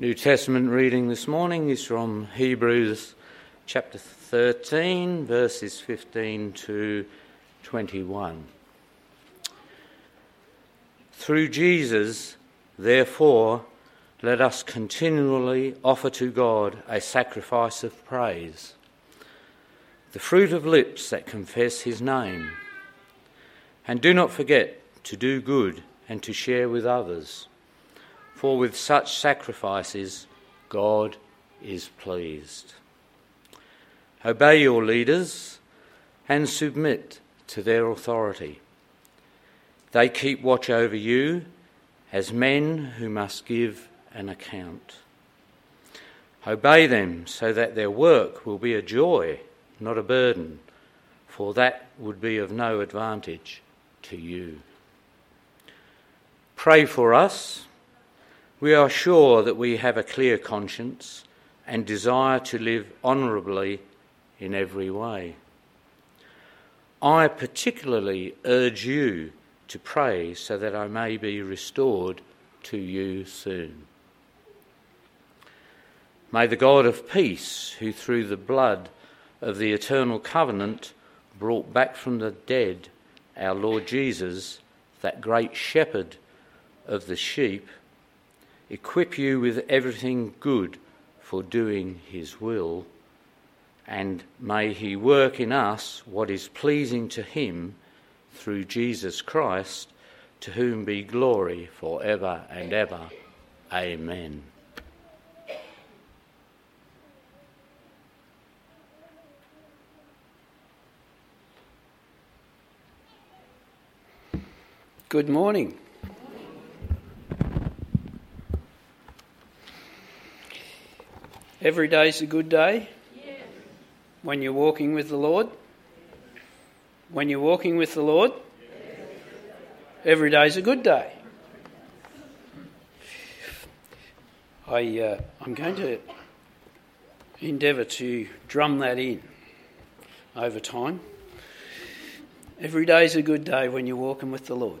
New Testament reading this morning is from Hebrews chapter 13, verses 15 to 21. Through Jesus, therefore, let us continually offer to God a sacrifice of praise, the fruit of lips that confess his name. And do not forget to do good and to share with others for with such sacrifices God is pleased. Obey your leaders and submit to their authority. They keep watch over you as men who must give an account. Obey them so that their work will be a joy, not a burden, for that would be of no advantage to you. Pray for us we are sure that we have a clear conscience and desire to live honourably in every way. I particularly urge you to pray so that I may be restored to you soon. May the God of peace, who through the blood of the eternal covenant brought back from the dead our Lord Jesus, that great shepherd of the sheep, equip you with everything good for doing his will, and may he work in us what is pleasing to him through Jesus Christ, to whom be glory for ever and ever. Amen. Good morning. Every day's a good day when you're walking with the Lord. When you're walking with the Lord, every day's a good day. I, uh, I'm going to endeavour to drum that in over time. Every day's a good day when you're walking with the Lord.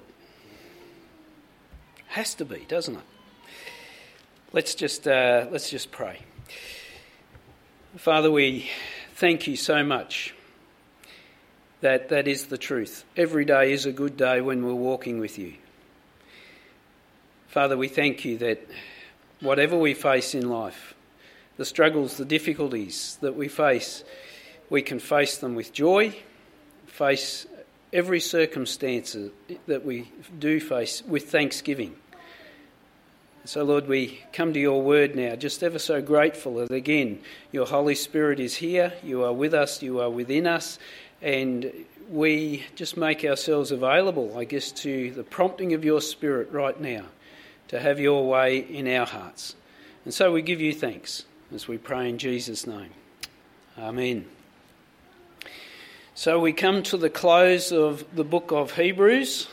Has to be, doesn't it? Let's just uh, let's just pray. Father, we thank you so much that that is the truth. Every day is a good day when we're walking with you. Father, we thank you that whatever we face in life, the struggles, the difficulties that we face, we can face them with joy, face every circumstance that we do face with thanksgiving. So, Lord, we come to your word now, just ever so grateful that again, your Holy Spirit is here, you are with us, you are within us, and we just make ourselves available, I guess, to the prompting of your Spirit right now to have your way in our hearts. And so we give you thanks as we pray in Jesus' name. Amen. So we come to the close of the book of Hebrews.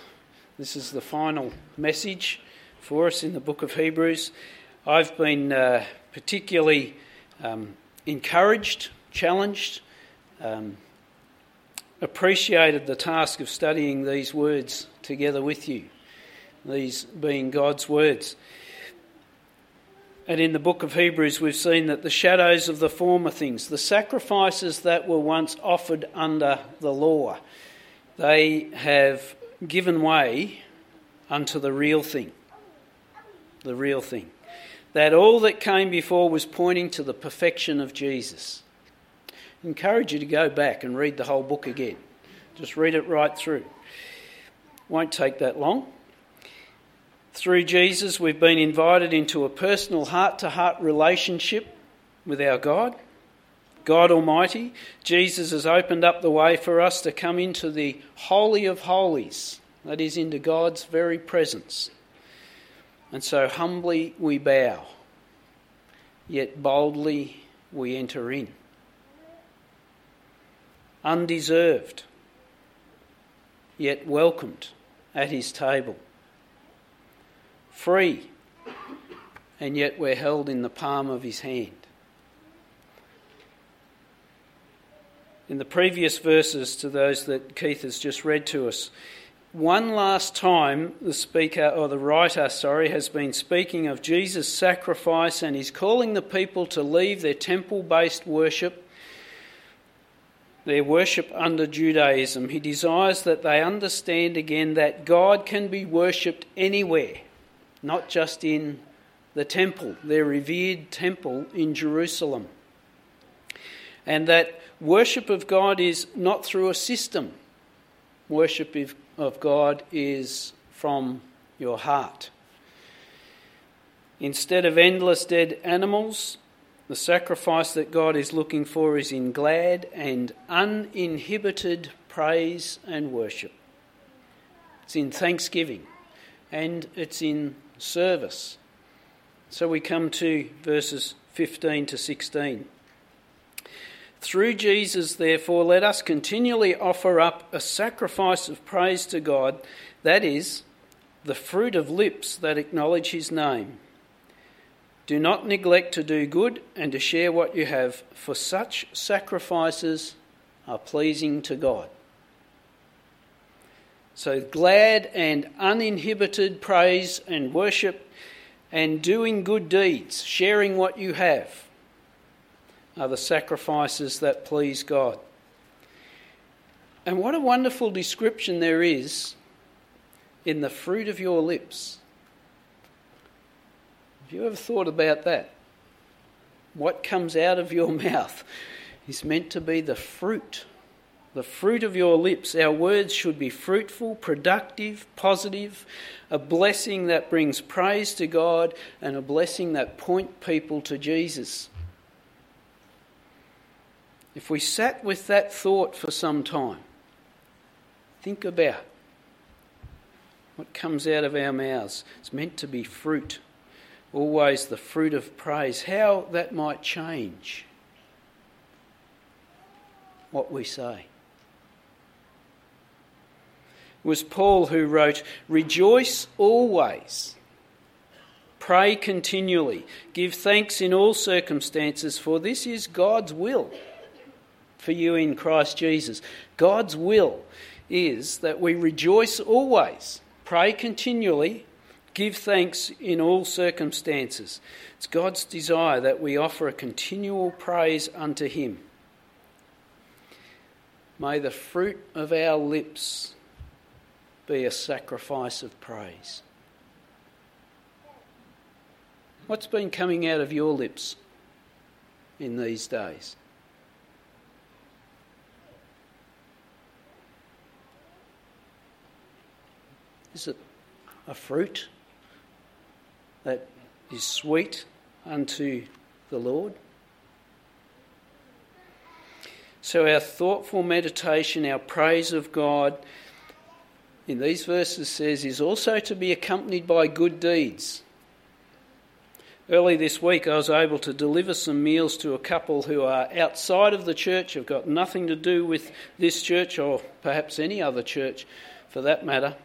This is the final message for us in the book of Hebrews. I've been uh, particularly um, encouraged, challenged, um, appreciated the task of studying these words together with you, these being God's words. And in the book of Hebrews, we've seen that the shadows of the former things, the sacrifices that were once offered under the law, they have given way unto the real thing the real thing. That all that came before was pointing to the perfection of Jesus. I encourage you to go back and read the whole book again. Just read it right through. Won't take that long. Through Jesus, we've been invited into a personal heart to heart relationship with our God, God Almighty. Jesus has opened up the way for us to come into the Holy of Holies, that is, into God's very presence. And so humbly we bow, yet boldly we enter in. Undeserved, yet welcomed at his table. Free, and yet we're held in the palm of his hand. In the previous verses to those that Keith has just read to us, one last time the speaker or the writer sorry has been speaking of Jesus sacrifice and he's calling the people to leave their temple based worship their worship under Judaism. He desires that they understand again that God can be worshipped anywhere not just in the temple their revered temple in Jerusalem. And that worship of God is not through a system. Worship of God is from your heart. Instead of endless dead animals, the sacrifice that God is looking for is in glad and uninhibited praise and worship. It's in thanksgiving and it's in service. So we come to verses 15 to 16. Through Jesus, therefore, let us continually offer up a sacrifice of praise to God, that is, the fruit of lips that acknowledge his name. Do not neglect to do good and to share what you have, for such sacrifices are pleasing to God. So, glad and uninhibited praise and worship and doing good deeds, sharing what you have are the sacrifices that please God. And what a wonderful description there is in the fruit of your lips. Have you ever thought about that? What comes out of your mouth is meant to be the fruit, the fruit of your lips. Our words should be fruitful, productive, positive, a blessing that brings praise to God, and a blessing that point people to Jesus. If we sat with that thought for some time, think about what comes out of our mouths. It's meant to be fruit, always the fruit of praise. How that might change what we say. It was Paul who wrote, Rejoice always. Pray continually. Give thanks in all circumstances, for this is God's will for you in Christ Jesus. God's will is that we rejoice always, pray continually, give thanks in all circumstances. It's God's desire that we offer a continual praise unto Him. May the fruit of our lips be a sacrifice of praise. What's been coming out of your lips in these days? Is it a fruit that is sweet unto the Lord? So, our thoughtful meditation, our praise of God in these verses says is also to be accompanied by good deeds. Early this week, I was able to deliver some meals to a couple who are outside of the church, have got nothing to do with this church or perhaps any other church for that matter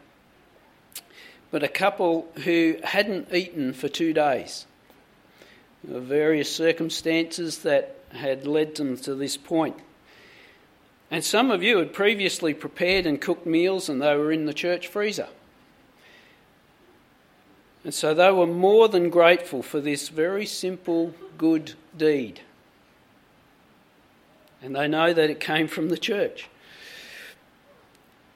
but a couple who hadn't eaten for two days. Various circumstances that had led them to this point. And some of you had previously prepared and cooked meals and they were in the church freezer. And so they were more than grateful for this very simple good deed. And they know that it came from the church.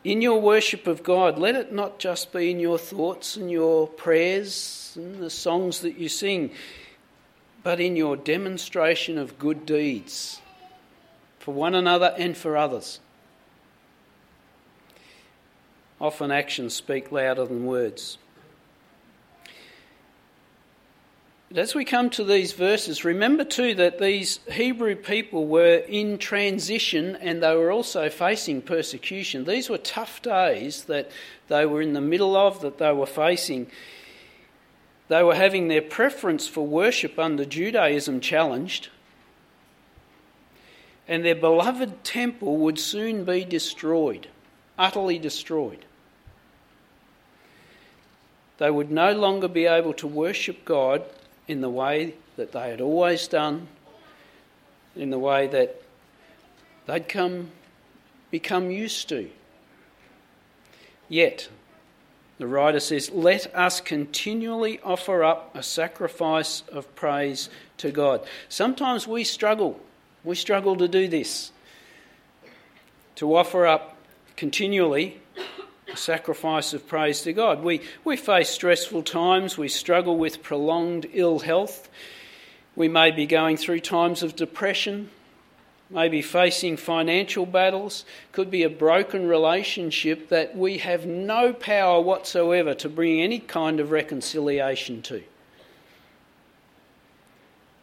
In your worship of God, let it not just be in your thoughts and your prayers and the songs that you sing, but in your demonstration of good deeds for one another and for others. Often actions speak louder than words. But as we come to these verses, remember too that these Hebrew people were in transition and they were also facing persecution. These were tough days that they were in the middle of, that they were facing. They were having their preference for worship under Judaism challenged, and their beloved temple would soon be destroyed, utterly destroyed. They would no longer be able to worship God in the way that they had always done, in the way that they'd come become used to. Yet, the writer says, Let us continually offer up a sacrifice of praise to God. Sometimes we struggle. We struggle to do this. To offer up continually sacrifice of praise to God. We, we face stressful times. We struggle with prolonged ill health. We may be going through times of depression maybe facing financial battles, could be a broken relationship that we have no power whatsoever to bring any kind of reconciliation to.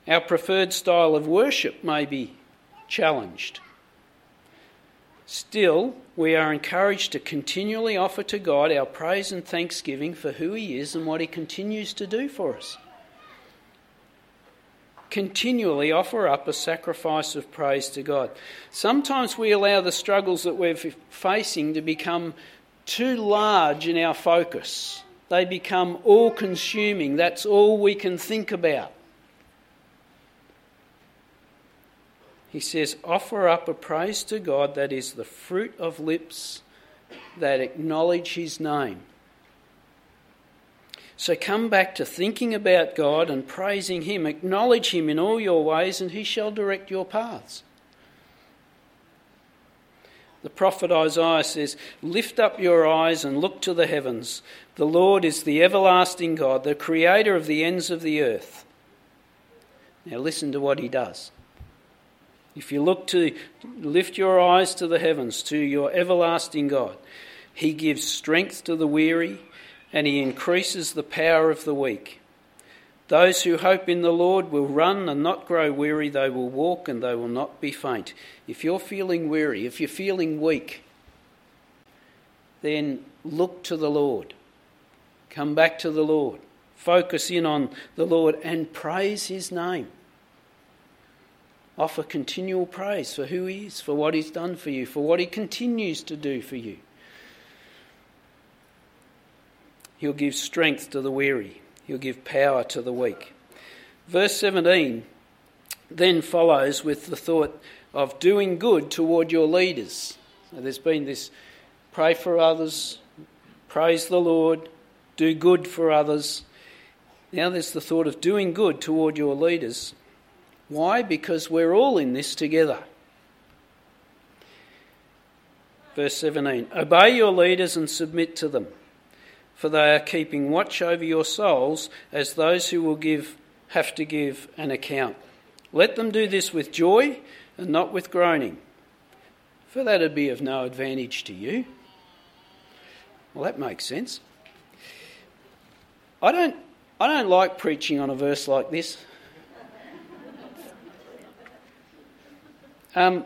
Our preferred style of worship may be challenged. Still, we are encouraged to continually offer to God our praise and thanksgiving for who He is and what He continues to do for us continually offer up a sacrifice of praise to God. Sometimes we allow the struggles that we're facing to become too large in our focus. They become all consuming. That's all we can think about. He says, Offer up a praise to God that is the fruit of lips that acknowledge His name. So come back to thinking about God and praising Him. Acknowledge Him in all your ways, and He shall direct your paths. The prophet Isaiah says, Lift up your eyes and look to the heavens. The Lord is the everlasting God, the creator of the ends of the earth. Now listen to what He does. If you look to lift your eyes to the heavens, to your everlasting God, He gives strength to the weary and he increases the power of the weak. Those who hope in the Lord will run and not grow weary, they will walk and they will not be faint. If you're feeling weary, if you're feeling weak, then look to the Lord. Come back to the Lord. Focus in on the Lord and praise his name. Offer continual praise for who he is, for what he's done for you, for what he continues to do for you. He'll give strength to the weary, He'll give power to the weak. Verse 17 then follows with the thought of doing good toward your leaders. So there's been this pray for others, praise the Lord, do good for others. Now there's the thought of doing good toward your leaders. Why? Because we're all in this together. Verse 17 Obey your leaders and submit to them for they are keeping watch over your souls as those who will give have to give an account. Let them do this with joy and not with groaning, for that'd be of no advantage to you. Well, that makes sense. I don't, I don't like preaching on a verse like this. Um,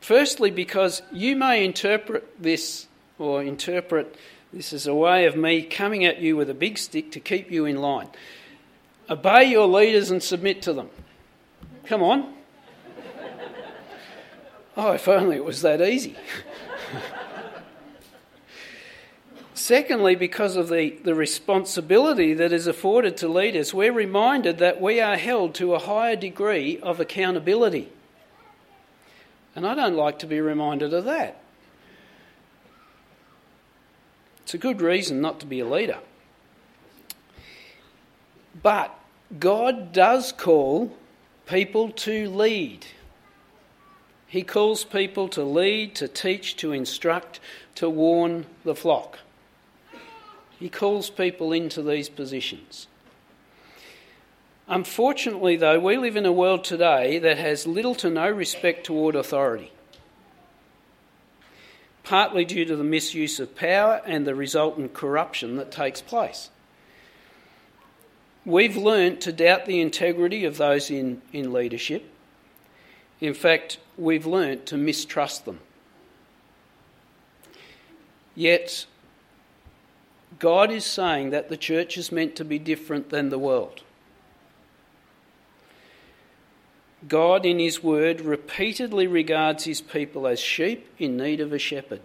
firstly, because you may interpret this or interpret this is a way of me coming at you with a big stick to keep you in line. Obey your leaders and submit to them. Come on. Oh, if only it was that easy. Secondly, because of the, the responsibility that is afforded to leaders, we're reminded that we are held to a higher degree of accountability. And I don't like to be reminded of that. It's a good reason not to be a leader. But God does call people to lead. He calls people to lead, to teach, to instruct, to warn the flock. He calls people into these positions. Unfortunately, though, we live in a world today that has little to no respect toward authority partly due to the misuse of power and the resultant corruption that takes place. We've learnt to doubt the integrity of those in, in leadership. In fact, we've learnt to mistrust them. Yet, God is saying that the church is meant to be different than the world. God, in His Word, repeatedly regards His people as sheep in need of a shepherd.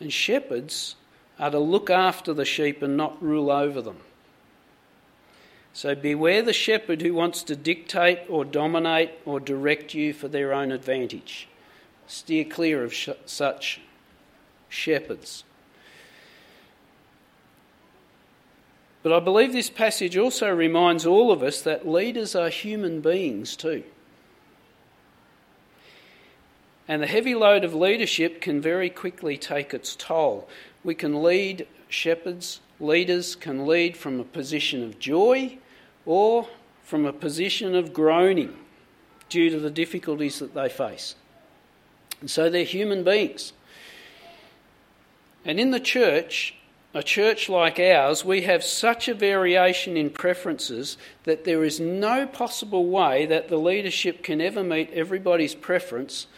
And shepherds are to look after the sheep and not rule over them. So beware the shepherd who wants to dictate or dominate or direct you for their own advantage. Steer clear of sh- such shepherds. But I believe this passage also reminds all of us that leaders are human beings too. And the heavy load of leadership can very quickly take its toll. We can lead shepherds, leaders can lead from a position of joy or from a position of groaning due to the difficulties that they face. And so they're human beings. And in the church, a church like ours, we have such a variation in preferences that there is no possible way that the leadership can ever meet everybody's preference,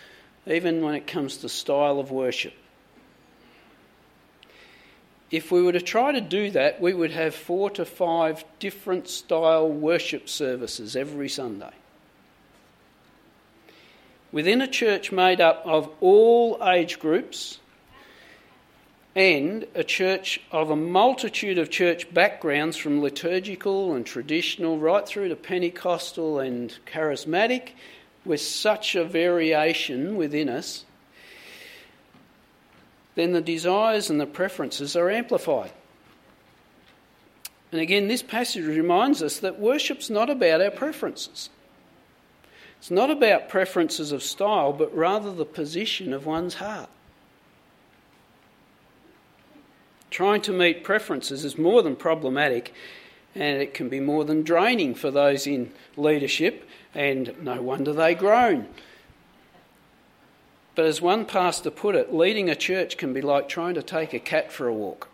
even when it comes to style of worship. If we were to try to do that, we would have four to five different style worship services every Sunday. Within a church made up of all age groups, and a church of a multitude of church backgrounds from liturgical and traditional right through to Pentecostal and charismatic, with such a variation within us, then the desires and the preferences are amplified. And again, this passage reminds us that worship's not about our preferences. It's not about preferences of style, but rather the position of one's heart. Trying to meet preferences is more than problematic and it can be more than draining for those in leadership, and no wonder they groan. But as one pastor put it, leading a church can be like trying to take a cat for a walk.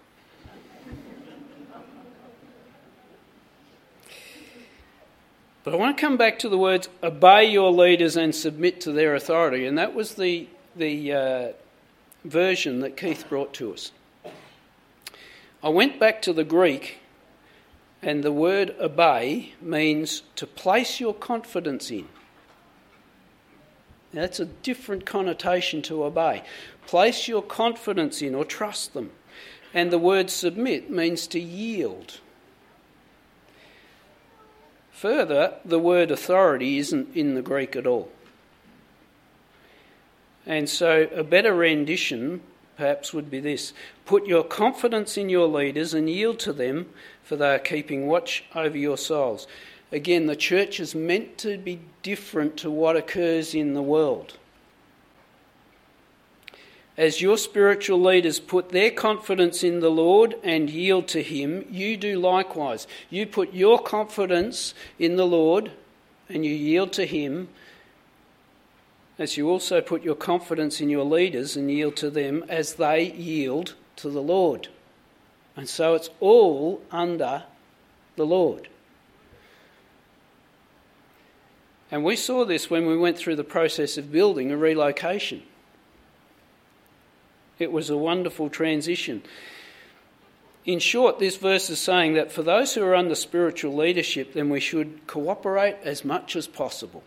But I want to come back to the words obey your leaders and submit to their authority, and that was the, the uh, version that Keith brought to us. I went back to the Greek, and the word obey means to place your confidence in. Now, that's a different connotation to obey. Place your confidence in or trust them. And the word submit means to yield. Further, the word authority isn't in the Greek at all. And so, a better rendition perhaps would be this Put your confidence in your leaders and yield to them, for they are keeping watch over your souls. Again, the church is meant to be different to what occurs in the world. As your spiritual leaders put their confidence in the Lord and yield to Him, you do likewise. You put your confidence in the Lord and you yield to Him, as you also put your confidence in your leaders and yield to them as they yield to the Lord. And so it's all under the Lord. And we saw this when we went through the process of building a relocation. It was a wonderful transition. In short, this verse is saying that for those who are under spiritual leadership, then we should cooperate as much as possible.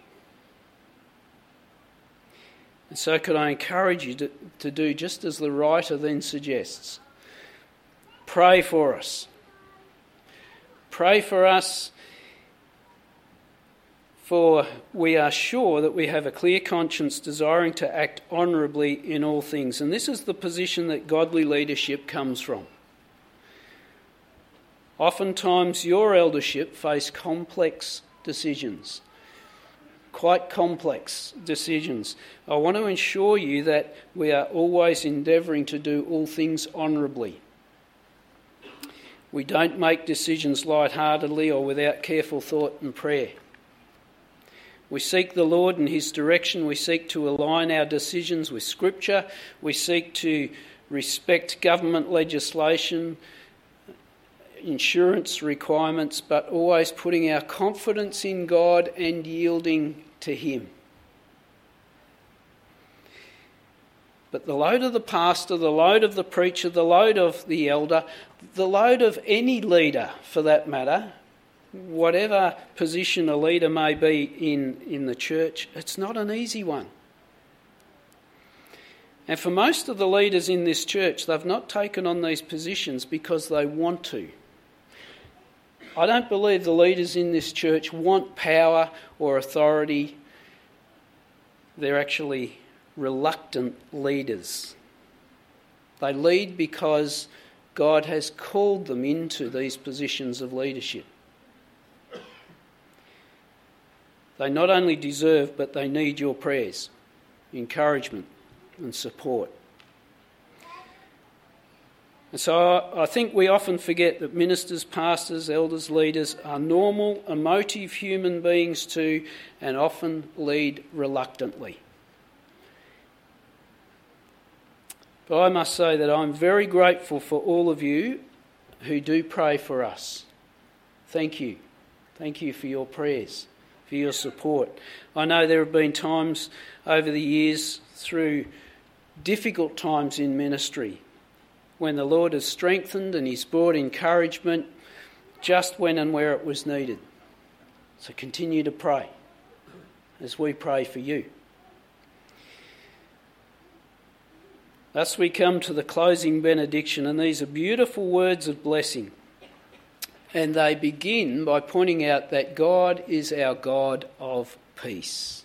And so, could I encourage you to, to do just as the writer then suggests? Pray for us. Pray for us, for we are sure that we have a clear conscience desiring to act honourably in all things. And this is the position that godly leadership comes from. Oftentimes, your eldership face complex decisions quite complex decisions. I want to ensure you that we are always endeavouring to do all things honourably. We don't make decisions lightheartedly or without careful thought and prayer. We seek the Lord and His direction. We seek to align our decisions with Scripture. We seek to respect government legislation, insurance requirements, but always putting our confidence in God and yielding to Him. But the load of the pastor, the load of the preacher, the load of the elder, the load of any leader for that matter, whatever position a leader may be in in the church, it's not an easy one. And for most of the leaders in this church, they've not taken on these positions because they want to. I don't believe the leaders in this church want power or authority. They're actually reluctant leaders. They lead because God has called them into these positions of leadership. They not only deserve, but they need your prayers, encouragement, and support. And so I think we often forget that ministers, pastors, elders, leaders are normal, emotive human beings too, and often lead reluctantly. But I must say that I'm very grateful for all of you who do pray for us. Thank you. Thank you for your prayers, for your support. I know there have been times over the years through difficult times in ministry when the Lord has strengthened and He's brought encouragement just when and where it was needed. So continue to pray as we pray for you. Thus, we come to the closing benediction, and these are beautiful words of blessing. And they begin by pointing out that God is our God of peace.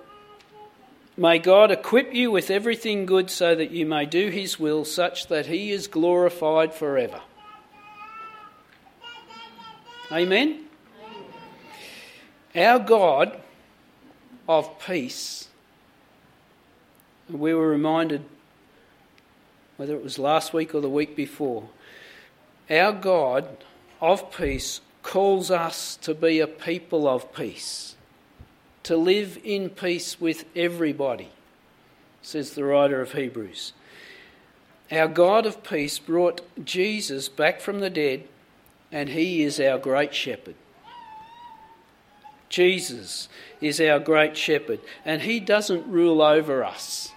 may God equip you with everything good so that you may do his will, such that he is glorified forever. Amen. Our God of peace, we were reminded whether it was last week or the week before, our God of peace calls us to be a people of peace, to live in peace with everybody, says the writer of Hebrews. Our God of peace brought Jesus back from the dead, and he is our great shepherd. Jesus is our great shepherd, and he doesn't rule over us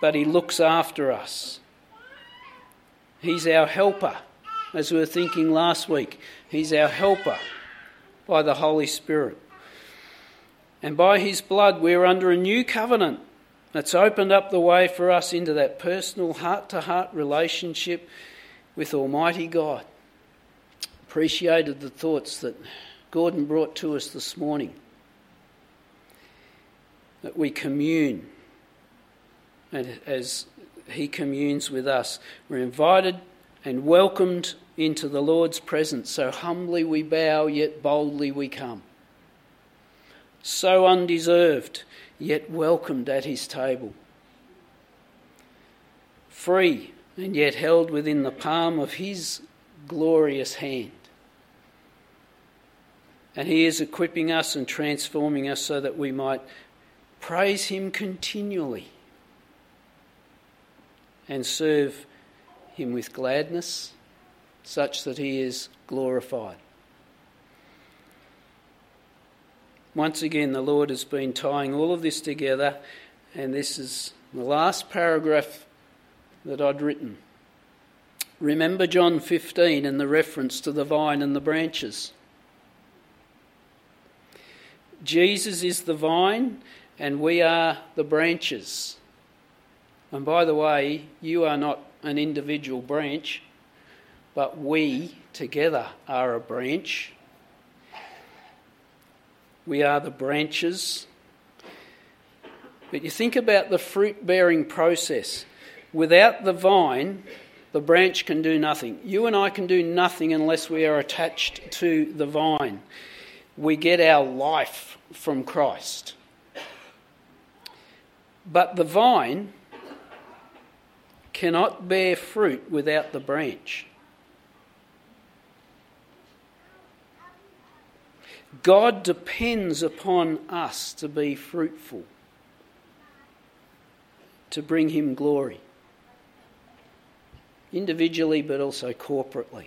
but He looks after us. He's our helper, as we were thinking last week. He's our helper by the Holy Spirit. And by His blood, we're under a new covenant that's opened up the way for us into that personal heart to heart relationship with Almighty God. Appreciated the thoughts that Gordon brought to us this morning. That we commune and as He communes with us. We're invited and welcomed into the Lord's presence. So humbly we bow, yet boldly we come. So undeserved, yet welcomed at His table. Free, and yet held within the palm of His glorious hand. And He is equipping us and transforming us so that we might praise Him continually and serve him with gladness, such that he is glorified. Once again, the Lord has been tying all of this together, and this is the last paragraph that I'd written. Remember John 15 and the reference to the vine and the branches. Jesus is the vine, and we are the branches. And by the way, you are not an individual branch, but we together are a branch. We are the branches. But you think about the fruit bearing process. Without the vine, the branch can do nothing. You and I can do nothing unless we are attached to the vine. We get our life from Christ. But the vine cannot bear fruit without the branch. God depends upon us to be fruitful, to bring Him glory, individually but also corporately.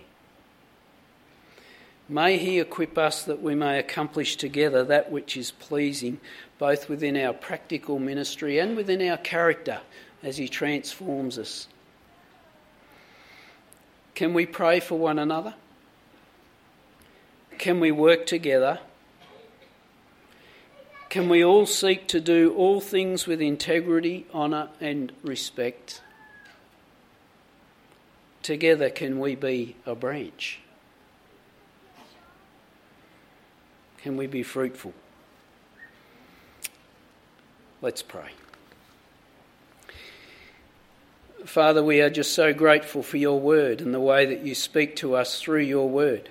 May He equip us that we may accomplish together that which is pleasing, both within our practical ministry and within our character as He transforms us. Can we pray for one another? Can we work together? Can we all seek to do all things with integrity, honour, and respect? Together, can we be a branch? Can we be fruitful? Let's pray. Father, we are just so grateful for your word and the way that you speak to us through your word.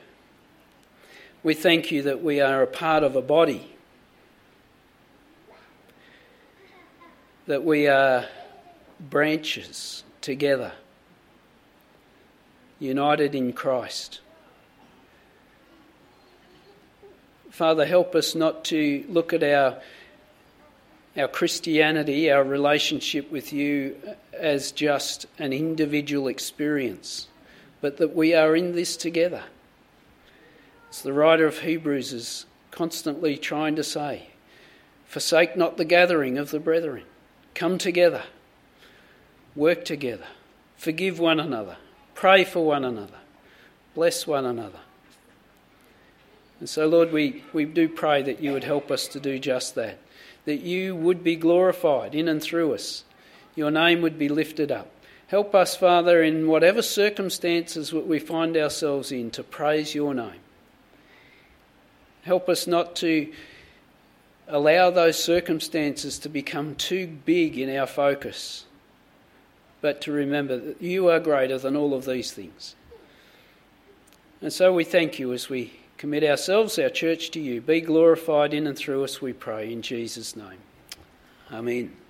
We thank you that we are a part of a body, that we are branches together, united in Christ. Father, help us not to look at our, our Christianity, our relationship with you, as just an individual experience, but that we are in this together. As the writer of Hebrews is constantly trying to say, forsake not the gathering of the brethren. Come together, work together, forgive one another, pray for one another, bless one another. And so, Lord, we, we do pray that you would help us to do just that, that you would be glorified in and through us, your name would be lifted up. Help us, Father, in whatever circumstances we find ourselves in, to praise your name. Help us not to allow those circumstances to become too big in our focus, but to remember that you are greater than all of these things. And so we thank you as we commit ourselves, our church, to you. Be glorified in and through us, we pray, in Jesus' name. Amen.